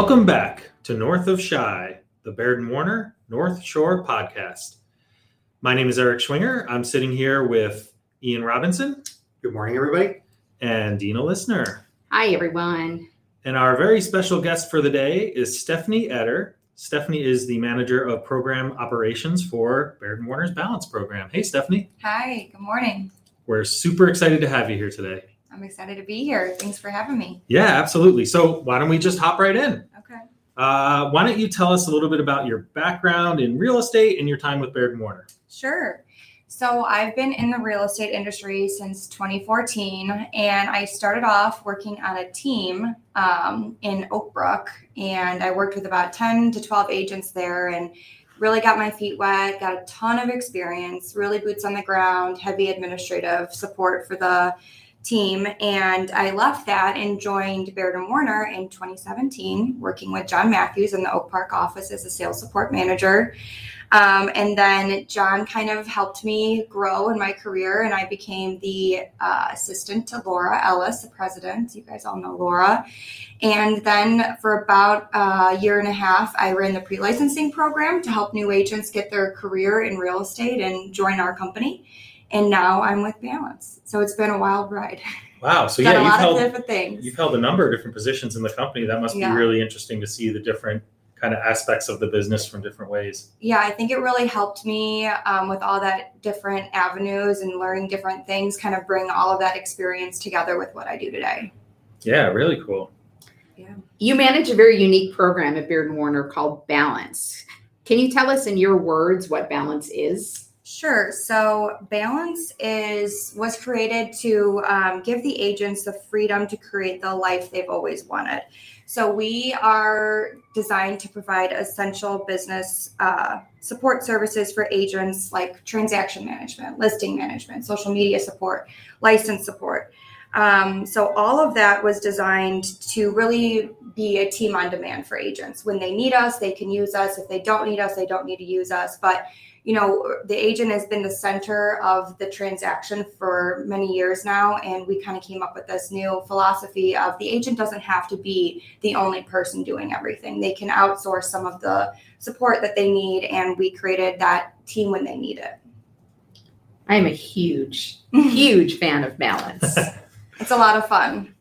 Welcome back to North of Shy, the Baird and Warner North Shore podcast. My name is Eric Schwinger. I'm sitting here with Ian Robinson Good morning, everybody. and Dina Listener. Hi, everyone. And our very special guest for the day is Stephanie Eder. Stephanie is the manager of program operations for Baird and Warner's Balance program. Hey, Stephanie. Hi, good morning. We're super excited to have you here today. I'm excited to be here. Thanks for having me. Yeah, absolutely. So, why don't we just hop right in? Uh, why don't you tell us a little bit about your background in real estate and your time with Baird and Warner? Sure. So, I've been in the real estate industry since 2014, and I started off working on a team um, in Oak Brook, and I worked with about 10 to 12 agents there and really got my feet wet, got a ton of experience, really boots on the ground, heavy administrative support for the team. And I left that and joined Baird and Warner in 2017, working with John Matthews in the Oak Park office as a sales support manager. Um, and then John kind of helped me grow in my career, and I became the uh, assistant to Laura Ellis, the president. You guys all know Laura. And then for about a year and a half, I ran the pre licensing program to help new agents get their career in real estate and join our company. And now I'm with Balance. So it's been a wild ride. Wow. So Done yeah, a you've lot of held different things. you've held a number of different positions in the company. That must Yeah. be really interesting to see the different kind of aspects of the business from different ways. yeah, I think it really helped me um, with all that different avenues and learning different things, kind of bring all of that experience together with what I do today. Yeah, really cool. Yeah. You manage a very unique program at Baird and Warner called Balance. Can you tell us in your words what Balance is? Sure. So balance is was created to um, give the agents the freedom to create the life they've always wanted. So we are designed to provide essential business uh, support services for agents like transaction management, listing management, social media support, license support. Um, so all of that was designed to really be a team on demand for agents. When they need us, they can use us. If they don't need us, they don't need to use us. But you know, the agent has been the center of the transaction for many years now. And we kind of came up with this new philosophy of the agent doesn't have to be the only person doing everything. They can outsource some of the support that they need. And we created that team when they need it. I am a huge, huge fan of Balance. It's a lot of fun.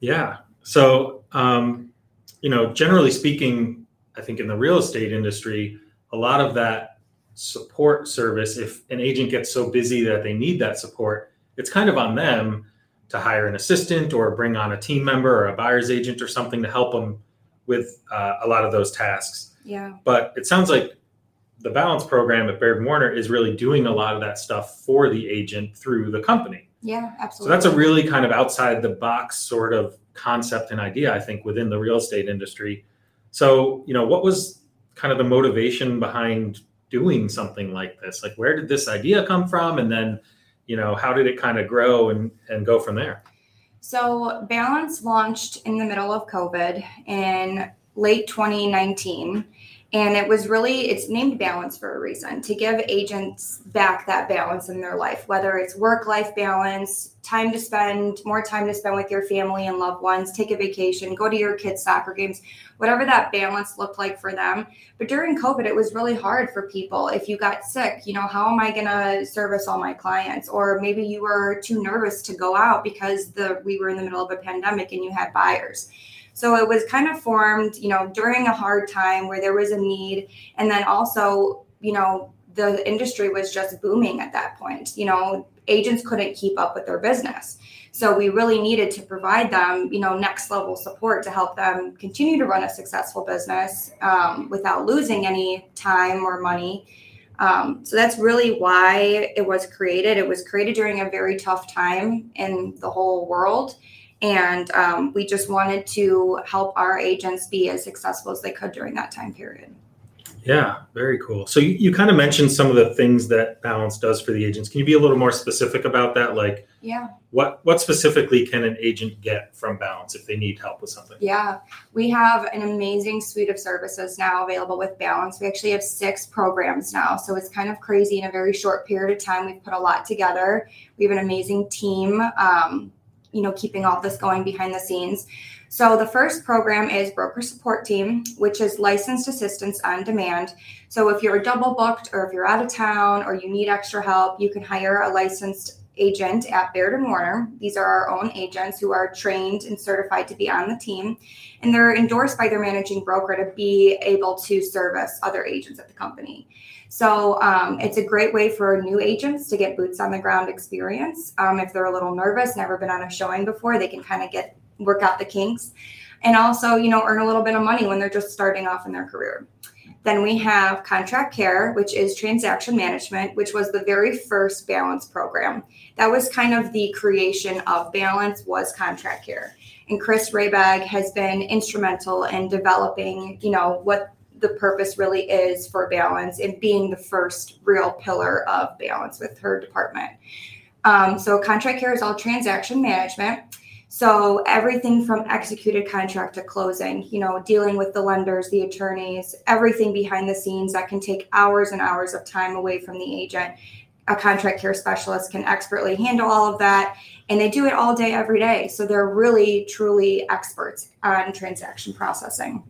Yeah. So, um, you know, generally speaking, I think in the real estate industry, a lot of that support service, if an agent gets so busy that they need that support, it's kind of on them to hire an assistant or bring on a team member or a buyer's agent or something to help them with uh, a lot of those tasks. Yeah. But it sounds like the balance program at Baird Warner is really doing a lot of that stuff for the agent through the company. Yeah, absolutely. So that's a really kind of outside the box sort of concept and idea, I think, within the real estate industry. So, you know, what was kind of the motivation behind doing something like this? Like, where did this idea come from? And then, you know, how did it kind of grow and, and go from there? So, Balance launched in the middle of COVID in late 2019. And it was really, it's named Balance for a reason to give agents back that balance in their life, whether it's work life balance, time to spend, more time to spend with your family and loved ones, take a vacation, go to your kids' soccer games, whatever that balance looked like for them. But during COVID, it was really hard for people. If you got sick, you know, how am I going to service all my clients? Or maybe you were too nervous to go out because the we were in the middle of a pandemic and you had buyers. So it was kind of formed, you know, during a hard time where there was a need. And then also, you know, the industry was just booming at that point. You know, agents couldn't keep up with their business. So we really needed to provide them, you know, next level support to help them continue to run a successful business um, without losing any time or money. Um, so that's really why it was created. It was created during a very tough time in the whole world. And um, we just wanted to help our agents be as successful as they could during that time period. Yeah, very cool. So you, you kind of mentioned some of the things that balance does for the agents. Can you be a little more specific about that? Like Yeah. what what specifically can an agent get from balance if they need help with something? Yeah, we have an amazing suite of services now available with Balance. We actually have six programs now, so it's kind of crazy in a very short period of time. We've put a lot together. We have an amazing team, um, you know, keeping all this going behind the scenes. So the first program is Broker Support Team, which is licensed assistance on demand. So if you're double booked or if you're out of town or you need extra help, you can hire a licensed agent at Baird and Warner. These are our own agents who are trained and certified to be on the team, and they're endorsed by their managing broker to be able to service other agents at the company. So um, it's a great way for new agents to get boots on the ground experience. Um, if they're a little nervous, never been on a showing before, they can kind of get work out the kinks, and also you know earn a little bit of money when they're just starting off in their career. Then we have contract care, which is transaction management, which was the very first balance program. That was kind of the creation of balance was contract care. And Chris Raybag has been instrumental in developing, you know, what the purpose really is for balance and being the first real pillar of balance with her department. Um, so contract care is all transaction management. So everything from executed contract to closing, you know, dealing with the lenders, the attorneys, everything behind the scenes that can take hours and hours of time away from the agent. A contract care specialist can expertly handle all of that and they do it all day every day. So they're really truly experts on transaction processing.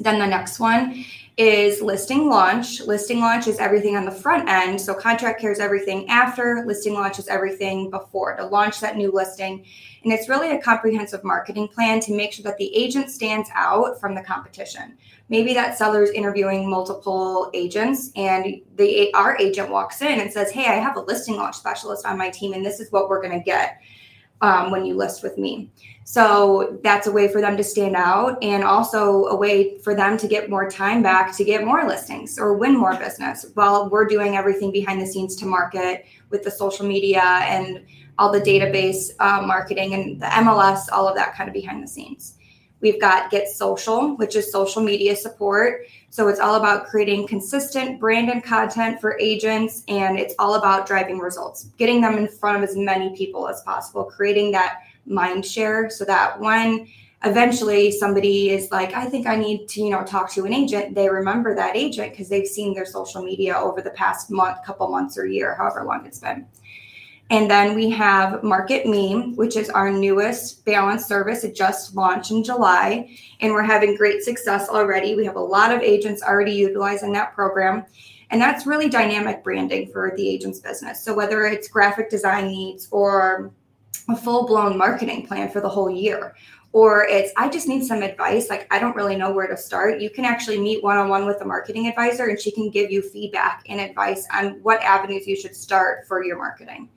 Then the next one is listing launch. Listing launch is everything on the front end. So contract care is everything after, listing launch is everything before to launch that new listing. And it's really a comprehensive marketing plan to make sure that the agent stands out from the competition. Maybe that seller is interviewing multiple agents and the our agent walks in and says, Hey, I have a listing launch specialist on my team, and this is what we're gonna get um, when you list with me. So that's a way for them to stand out and also a way for them to get more time back to get more listings or win more business while we're doing everything behind the scenes to market with the social media and all the database uh, marketing and the MLS, all of that kind of behind the scenes. We've got Get Social, which is social media support. So it's all about creating consistent branded content for agents and it's all about driving results, getting them in front of as many people as possible, creating that mind share so that when eventually somebody is like i think i need to you know talk to an agent they remember that agent because they've seen their social media over the past month couple months or year however long it's been and then we have Market Meme, which is our newest balance service. It just launched in July, and we're having great success already. We have a lot of agents already utilizing that program. And that's really dynamic branding for the agent's business. So, whether it's graphic design needs or a full blown marketing plan for the whole year. Or it's, I just need some advice. Like, I don't really know where to start. You can actually meet one on one with a marketing advisor and she can give you feedback and advice on what avenues you should start for your marketing.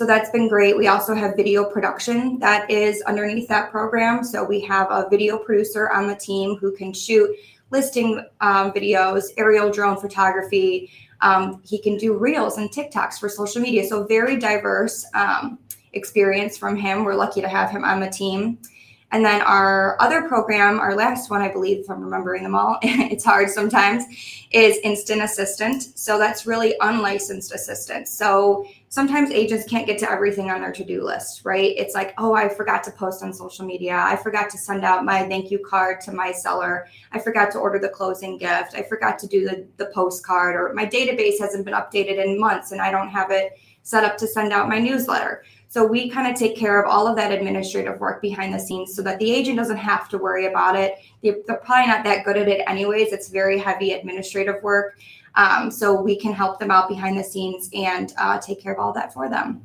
So that's been great. We also have video production that is underneath that program. So we have a video producer on the team who can shoot listing um, videos, aerial drone photography. Um, he can do reels and TikToks for social media. So very diverse. Um, experience from him. We're lucky to have him on the team. And then our other program, our last one, I believe, if I'm remembering them all, it's hard sometimes, is Instant Assistant. So that's really unlicensed assistant. So sometimes agents can't get to everything on their to do list, right? It's like, oh, I forgot to post on social media. I forgot to send out my thank you card to my seller. I forgot to order the closing gift. I forgot to do the, the postcard, or my database hasn't been updated in months and I don't have it set up to send out my newsletter. So we kind of take care of all of that administrative work behind the scenes so that the agent doesn't have to worry about it. They're, they're probably not that good at it anyways. It's very heavy administrative work. Um, so we can help them out behind the scenes and uh, take care of all that for them.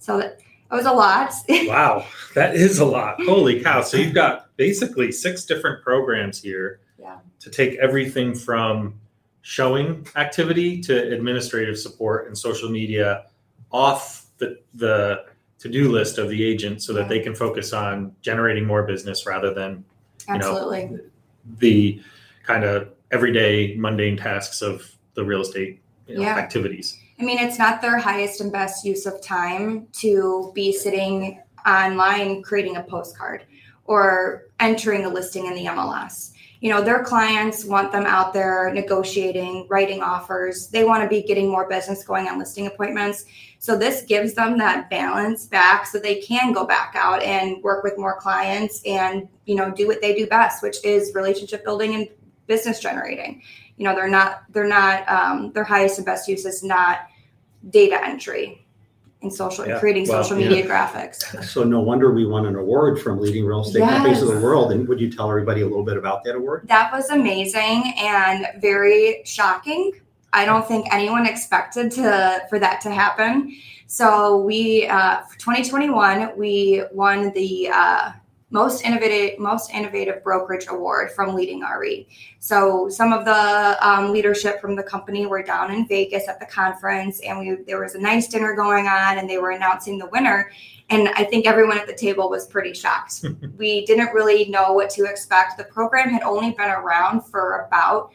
So that, that was a lot. wow, that is a lot. Holy cow. So you've got basically six different programs here yeah. to take everything from showing activity to administrative support and social media off the, the to-do list of the agent so that they can focus on generating more business rather than you Absolutely. know the kind of everyday mundane tasks of the real estate you know, Yeah. activities. I mean, it's not their highest and best use of time to be sitting online creating a postcard or entering a listing in the MLS. You know, their clients want them out there negotiating, writing offers. They want to be getting more business going on listing appointments. So this gives them that balance back so they can go back out and work with more clients and, you know, do what they do best, which is relationship building and business generating. You know, they're not they're not um, their highest and best use is not data entry in social, Yeah. creating Well, social media graphics. So no wonder we won an award from leading real estate companies of the Yes. world. And would you tell everybody a little bit about that award? That was amazing and very shocking. I don't think anyone expected to for that to happen. So we, uh, for 2021, we won the uh, most innovative most innovative brokerage award from Leading RE. So some of the um, leadership from the company were down in Vegas at the conference, and we there was a nice dinner going on, and they were announcing the winner. And I think everyone at the table was pretty shocked. we didn't really know what to expect. The program had only been around for about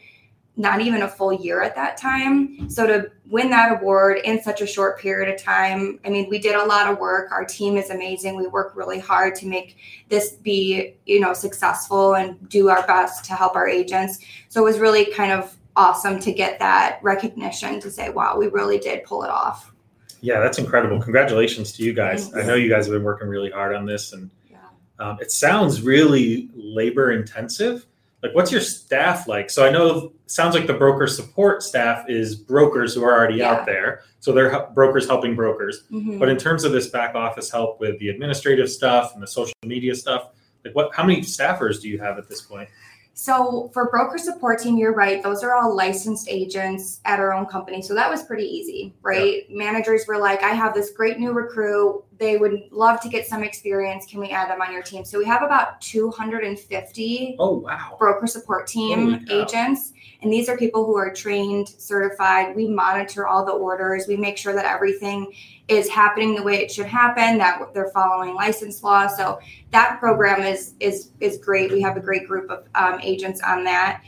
not even a full year at that time. So to win that award in such a short period of time, I mean, we did a lot of work. Our team is amazing. We work really hard to make this be, you know, successful and do our best to help our agents. So it was really kind of awesome to get that recognition to say, wow, we really did pull it off. Yeah, that's incredible. Congratulations to you guys. I know you guys have been working really hard on this, and Yeah. um, it sounds really labor intensive. Like, what's your staff like? So I know sounds like the broker support staff is brokers who are already Yeah. out there. So they're brokers helping brokers. Mhm. But in terms of this back office help with the administrative stuff and the social media stuff, like what? How many staffers do you have at this point? So for broker support team, you're right. Those are all licensed agents at our own company. So that was pretty easy, right? Managers were like, I have this great new recruit. They would love to get some experience. Can we add them on your team? So we have about 250 Oh wow! broker support team agents. And these are people who are trained, certified. We monitor all the orders. We make sure that everything is happening the way it should happen, that they're following license law. So that program is is is great. We have a great group of um, agents on that.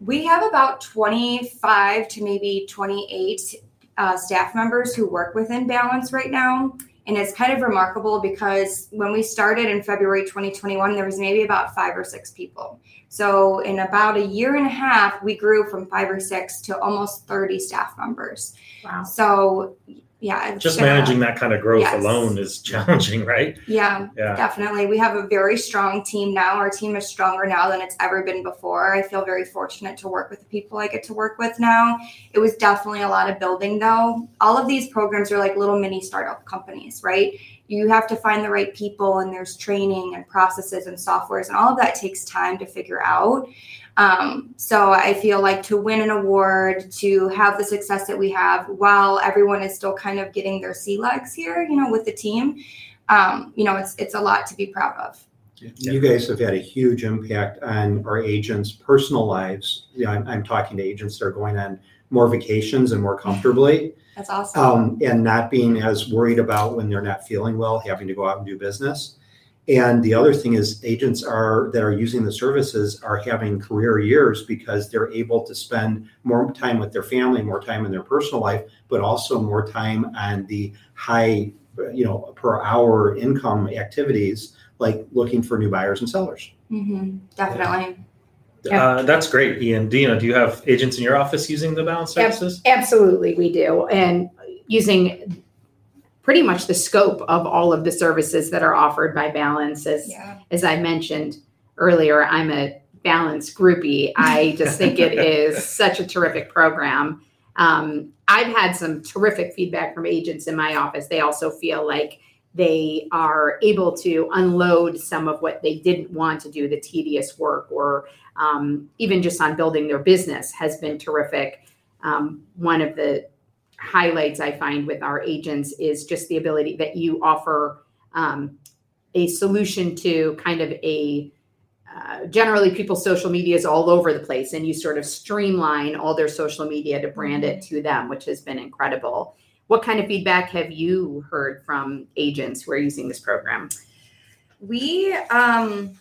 We have about 25 to maybe 28 uh, staff members who work within Balance right now. And it's kind of remarkable because when we started in February 2021, there was maybe about five or six people. So in about a year and a half, we grew from five or six to almost 30 staff members. Wow. So yeah, it's Just managing that kind of growth Yes. alone is challenging, right? Yeah, Yeah. definitely. We have a very strong team now. Our team is stronger now than it's ever been before. I feel very fortunate to work with the people I get to work with now. It was definitely a lot of building though. All of these programs are like little mini startup companies, right? You have to find the right people and there's training and processes and softwares and all of that takes time to figure out. Um, so I feel like to win an award, to have the success that we have while everyone is still kind of getting their sea legs here, you know, with the team, um, you know, it's it's a lot to be proud of. You guys have had a huge impact on our agents' personal lives. You know, I'm, I'm talking to agents that are going on more vacations and more comfortably, That's awesome. um, and not being as worried about when they're not feeling well, having to go out and do business. And the other thing is, agents are that are using the services are having career years because they're able to spend more time with their family, more time in their personal life, but also more time on the high, you know, per hour income activities like looking for new buyers and sellers. hmm definitely. Yeah. Uh, that's great, Ian. Dina, do you have agents in your office using the balance Yep. services? Absolutely, we do. And using pretty much the scope of all of the services that are offered by Balance. As, Yeah. as I mentioned earlier, I'm a Balance groupie. I just think it is such a terrific program. Um, I've had some terrific feedback from agents in my office. They also feel like they are able to unload some of what they didn't want to do, the tedious work, or um, even just on building their business has been terrific. Um, one of the highlights I find with our agents is just the ability that you offer um, a solution to kind of a uh, generally people's social media is all over the place and you sort of streamline all their social media to brand it to them which has been incredible. What kind of feedback have you heard from agents who are using this program? We um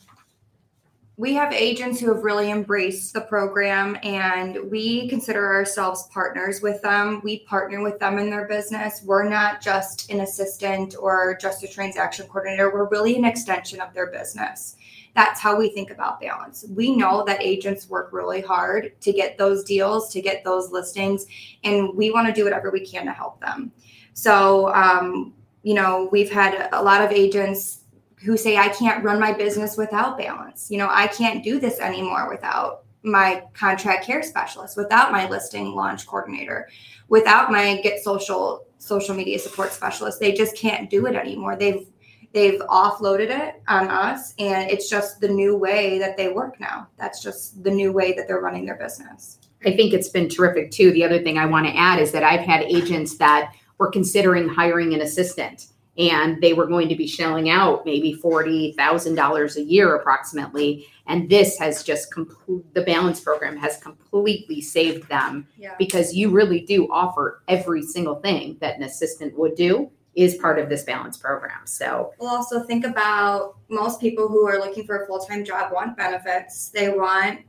we have agents who have really embraced the program and we consider ourselves partners with them. We partner with them in their business. We're not just an assistant or just a transaction coordinator. We're really an extension of their business. That's how we think about balance. We know that agents work really hard to get those deals, to get those listings, and we want to do whatever we can to help them. So, um, you know, we've had a lot of agents who say I can't run my business without balance. You know, I can't do this anymore without my contract care specialist, without my listing launch coordinator, without my get social social media support specialist. They just can't do it anymore. They've they've offloaded it on us and it's just the new way that they work now. That's just the new way that they're running their business. I think it's been terrific too. The other thing I want to add is that I've had agents that were considering hiring an assistant and they were going to be shelling out maybe $40,000 a year approximately. And this has just complete, the balance program has completely saved them Yeah. because you really do offer every single thing that an assistant would do is part of this balance program. So We'll also think about most people who are looking for a full time job want benefits. They want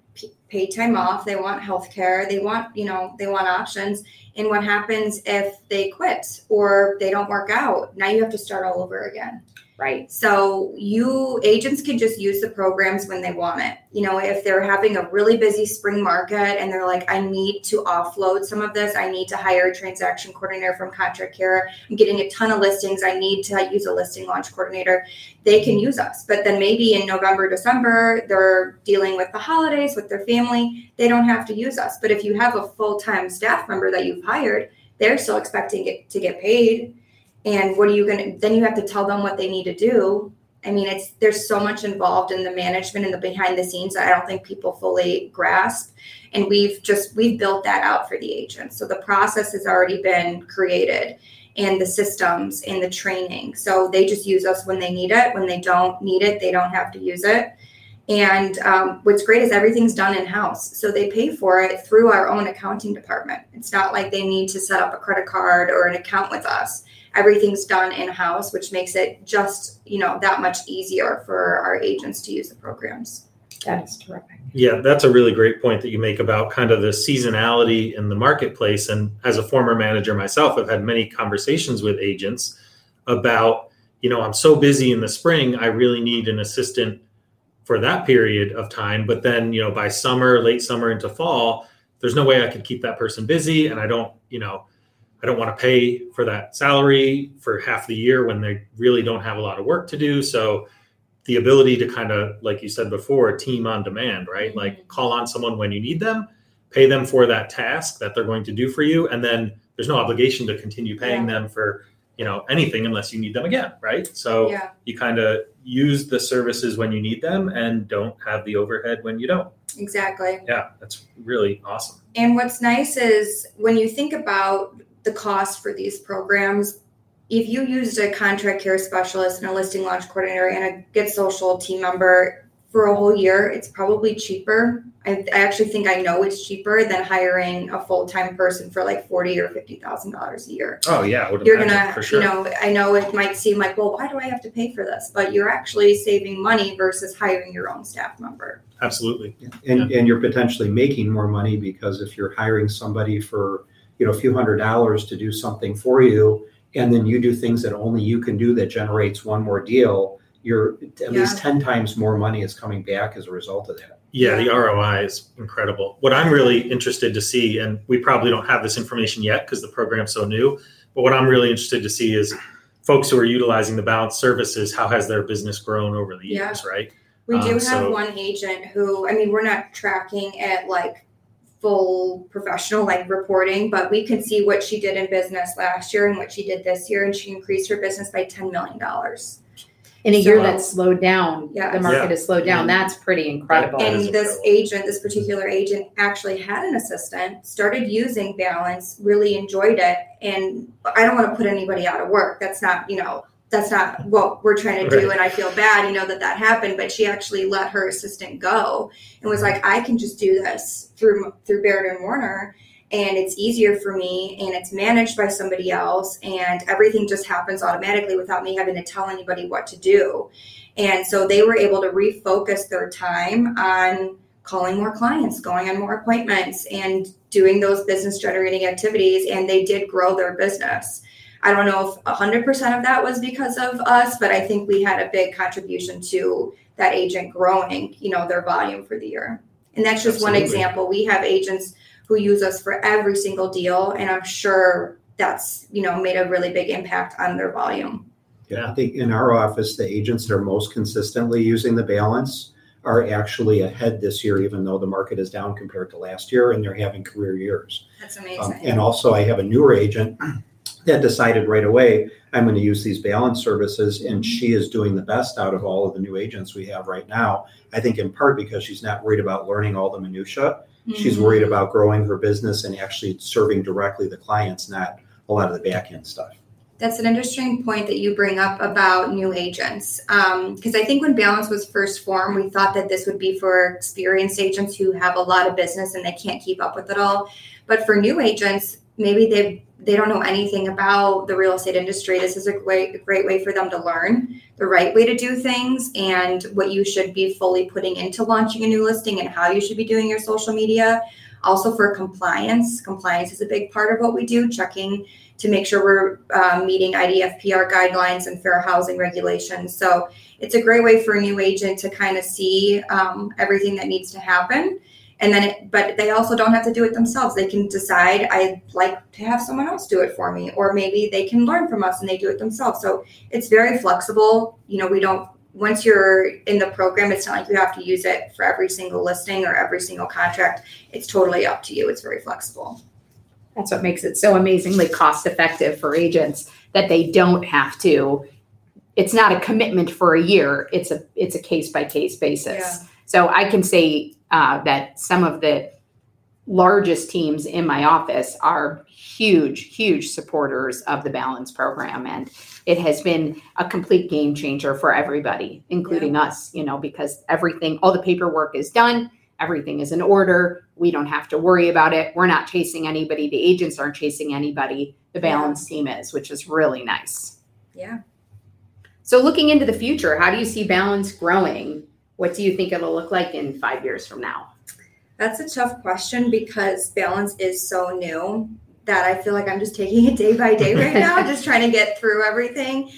paid time off. They want health care. They want, you know, they want options. And what happens if they quit or they don't work out? Now you have to start all over again. Right. So you agents can just use the programs when they want it. You know, if they're having a really busy spring market and they're like, I need to offload some of this, I need to hire a transaction coordinator from Contract Care. I'm getting a ton of listings. I need to use a listing launch coordinator. They can use us. But then maybe in November, December, they're dealing with the holidays with their family. They don't have to use us. But if you have a full-time staff member that you've hired, they're still expecting it to get paid and what are you going to then you have to tell them what they need to do i mean it's there's so much involved in the management and the behind the scenes that i don't think people fully grasp and we've just we've built that out for the agents so the process has already been created and the systems and the training so they just use us when they need it when they don't need it they don't have to use it and um, what's great is everything's done in house. So they pay for it through our own accounting department. It's not like they need to set up a credit card or an account with us. Everything's done in house, which makes it just, you know, that much easier for our agents to use the programs. That is terrific. Yeah, that's a really great point that you make about kind of the seasonality in the marketplace. And as a former manager myself, I've had many conversations with agents about, you know, I'm so busy in the spring, I really need an assistant for that period of time. But then, you know, by summer, late summer into fall, there's no way I could keep that person busy. And I don't, you know, I don't want to pay for that salary for half the year when they really don't have a lot of work to do. So, the ability to kind of like you said before team on demand right? Mm-hmm. Like call on someone when you need them pay them for that task that they're going to do for you and then there's no obligation to continue paying them for you know anything unless you need them again right? So Yeah, you kind of use the services when you need them and don't have the overhead when you don't. Exactly. yeah that's really awesome. And what's nice is when you think about the cost for these programs, if you used a contract care specialist and a listing launch coordinator and a Get Social team member for a whole year, it's probably cheaper. I, I actually think I know it's cheaper than hiring a full time person for like forty or fifty thousand dollars a year. oh yeah You're gonna, for sure you know, I know it might seem like, well, why do I have to pay for this? But you're actually saving money versus hiring your own staff member. absolutely And, and you're potentially making more money because if you're hiring somebody for, you know, a few hundred dollars to do something for you, and then you do things that only you can do that generates one more deal, you're at least ten times more money is coming back as a result of that. Yeah, the ROI is incredible. What I'm really interested to see, and we probably don't have this information yet because the program's so new, but what I'm really interested to see is folks who are utilizing the balance services, how has their business grown over the Yeah. years, right? We do Um, have so- one agent who, I mean, we're not tracking at like full professional like reporting, but we can see what she did in business last year and what she did this year, and she increased her business by ten million dollars. In a year So- that's slowed down, Yes. the market Yeah. has slowed down. That's pretty incredible. That And this incredible. agent, this particular agent, actually had an assistant, started using Balance, really enjoyed it, and I don't want to put anybody out of work. That's not, you know, that's not what we're trying to do, Right. and I feel bad, you know, that that happened. But she actually let her assistant go and was like, I can just do this through through Baird and Warner. And it's easier for me, and it's managed by somebody else, and everything just happens automatically without me having to tell anybody what to do. And so they were able to refocus their time on calling more clients, going on more appointments, and doing those business generating activities. And they did grow their business. I don't know if 100% of that was because of us, but I think we had a big contribution to that agent growing, you know, their volume for the year. And that's just one example. We have agents who use us for every single deal, and I'm sure that's, you know, made a really big impact on their volume. Yeah. I think in our office, the agents that are most consistently using the balance are actually ahead this year, even though the market is down compared to last year, and they're having career years. That's Um, amazing. and also, I have a newer agent that decided right away, I'm going to use these balance services, and she is doing the best out of all of the new agents we have right now. I think in part because she's not worried about learning all the minutia. She's Mhm. worried about growing her business and actually serving directly the clients, not a lot of the back end stuff. That's an interesting point that you bring up about new agents. Because I think when Balance was first formed, we thought that this would be for experienced agents who have a lot of business and they can't keep up with it all. But for new agents, maybe they they don't know anything about the real estate industry. This is a great a great way for them to learn the right way to do things and what you should be fully putting into launching a new listing and how you should be doing your social media. Also for compliance, compliance is a big part of what we do, checking to make sure we're um, meeting IDFPR guidelines and fair housing regulations. So it's a great way for a new agent to kind of see um, everything that needs to happen. And then, it, but they also don't have to do it themselves. They can decide, I'd like to have someone else do it for me, or maybe they can learn from us and they do it themselves. So it's very flexible. You know, we don't, once you're in the program, it's not like you have to use it for every single listing or every single contract. It's totally up to you. It's very flexible. That's what makes it so amazingly cost effective for agents that they don't have to. It's not a commitment for a year. It's a it's a case by case basis. Yeah. So I can say uh, that some of the largest teams in my office are huge, huge supporters of the balance program, and it has been a complete game changer for everybody, including us. You know, because everything, all the paperwork is done, everything is in order. We don't have to worry about it. We're not chasing anybody. The agents aren't chasing anybody. The Yeah. balance team is, which is really nice. Yeah. So, looking into the future, how do you see balance growing? What do you think it'll look like in five years from now? That's a tough question because balance is so new that I feel like I'm just taking it day by day right now, just trying to get through everything.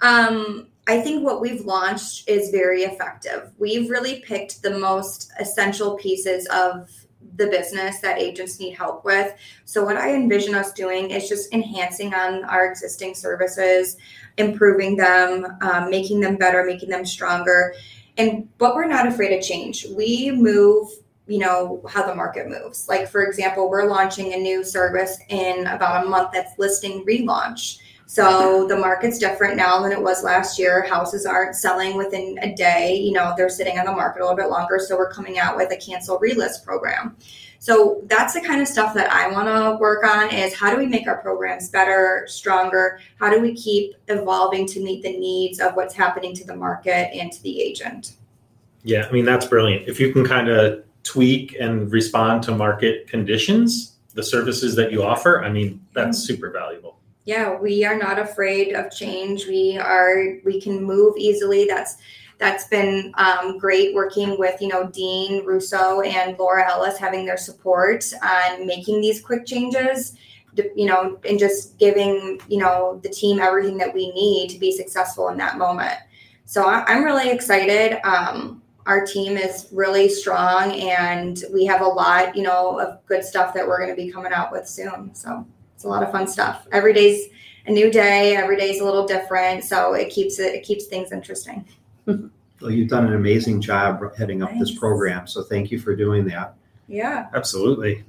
Um, I think what we've launched is very effective. We've really picked the most essential pieces of the business that agents need help with. So, what I envision us doing is just enhancing on our existing services, improving them, um, making them better, making them stronger. And but we're not afraid of change. We move you know how the market moves. Like for example we're launching a new service in about a month that's listing relaunch. So mm-hmm. the market's different now than it was last year. Houses aren't selling within a day. You know they're sitting on the market a little bit longer so we're coming out with a cancel relist program so that's the kind of stuff that i want to work on is how do we make our programs better stronger? How do we keep evolving to meet the needs of what's happening to the market and to the agent? Yeah, I mean that's brilliant. If you can kind of tweak and respond to market conditions, the services that you offer, I mean that's super valuable. yeah we are not afraid of change. We are we can move easily. That's that's been um, great working with you know dean russo and laura ellis having their support on making these quick changes you know and just giving you know the team everything that we need to be successful in that moment so i'm really excited um, our team is really strong and we have a lot you know of good stuff that we're going to be coming out with soon so it's a lot of fun stuff. Every day's a new day. Every day's a little different, so it keeps it, it keeps things interesting. Well, you've done an amazing job heading up this Thanks. program, so thank you for doing that. Yeah. Absolutely.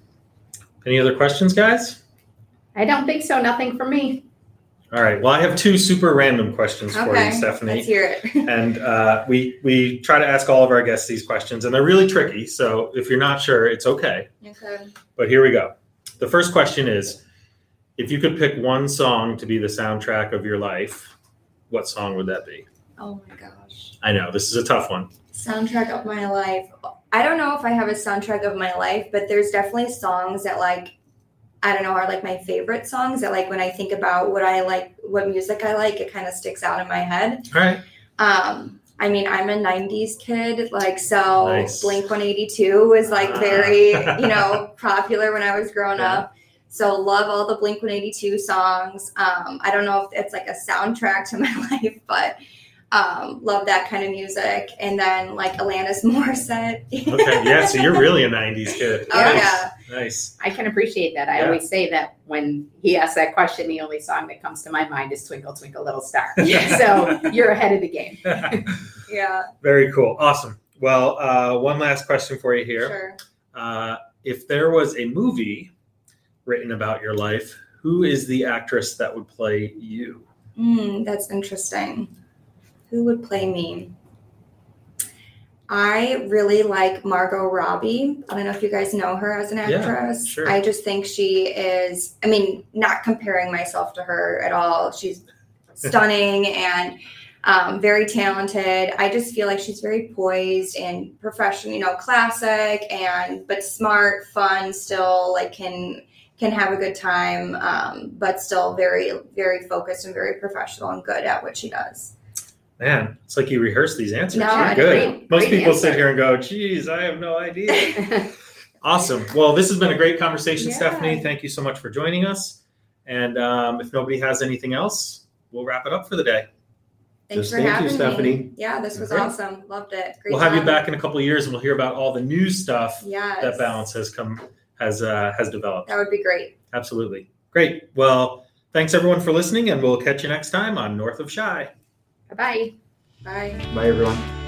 Any other questions, guys? I don't think so. Nothing for me. All right. Well, I have two super random questions for Okay. you, Stephanie. Let's hear it. and uh, we we try to ask all of our guests these questions, and they're really tricky. So if you're not sure, it's okay. okay. But here we go. The first question is if you could pick one song to be the soundtrack of your life, what song would that be? Oh my gosh. I know this is a tough one. Soundtrack of my life. I don't know if I have a soundtrack of my life, but there's definitely songs that like I don't know are like my favorite songs that like when I think about what I like, what music I like, it kind of sticks out in my head. All right. Um, I mean, I'm a '90s kid, like so. Nice. Blink 182 was like very, you know, popular when I was growing Yeah. up. So love all the Blink 182 songs. Um, I don't know if it's like a soundtrack to my life, but um, love that kind of music. And then like Alanis Morissette. Okay. Yeah. So you're really a '90s kid. Oh nice. yeah. Nice. I can appreciate that. I Yeah. always say that when he asks that question, the only song that comes to my mind is Twinkle Twinkle Little Star. Yeah. so you're ahead of the game. Yeah. Very cool. Awesome. Well, uh, one last question for you here. Sure. Uh, if there was a movie written about your life, who is the actress that would play you? Mm, that's interesting. Who would play me? I really like Margot Robbie. I don't know if you guys know her as an Yeah, actress. sure. I just think she is, I mean, not comparing myself to her at all. She's stunning and um, very talented. I just feel like she's very poised and professional, you know, classic and but smart, fun, still like can can have a good time, um, but still very very focused and very professional and good at what she does. Man, it's like you rehearse these answers. No, You're I good. agree. Most Great people sit here and go, geez, I have no idea. awesome. Well, this has been a great conversation, Yeah. Stephanie. Thank you so much for joining us. And um, if nobody has anything else, we'll wrap it up for the day. Thanks Just for thank you, having Stephanie. me. Yeah, this was Great. awesome. Loved it. Great we'll have you back in a couple of years, and we'll hear about all the new stuff Yes. that Balance has come has uh, has developed. That would be great. Absolutely. Great. Well, thanks everyone for listening, and we'll catch you next time on North of Shy. Bye bye. Bye. Bye, everyone.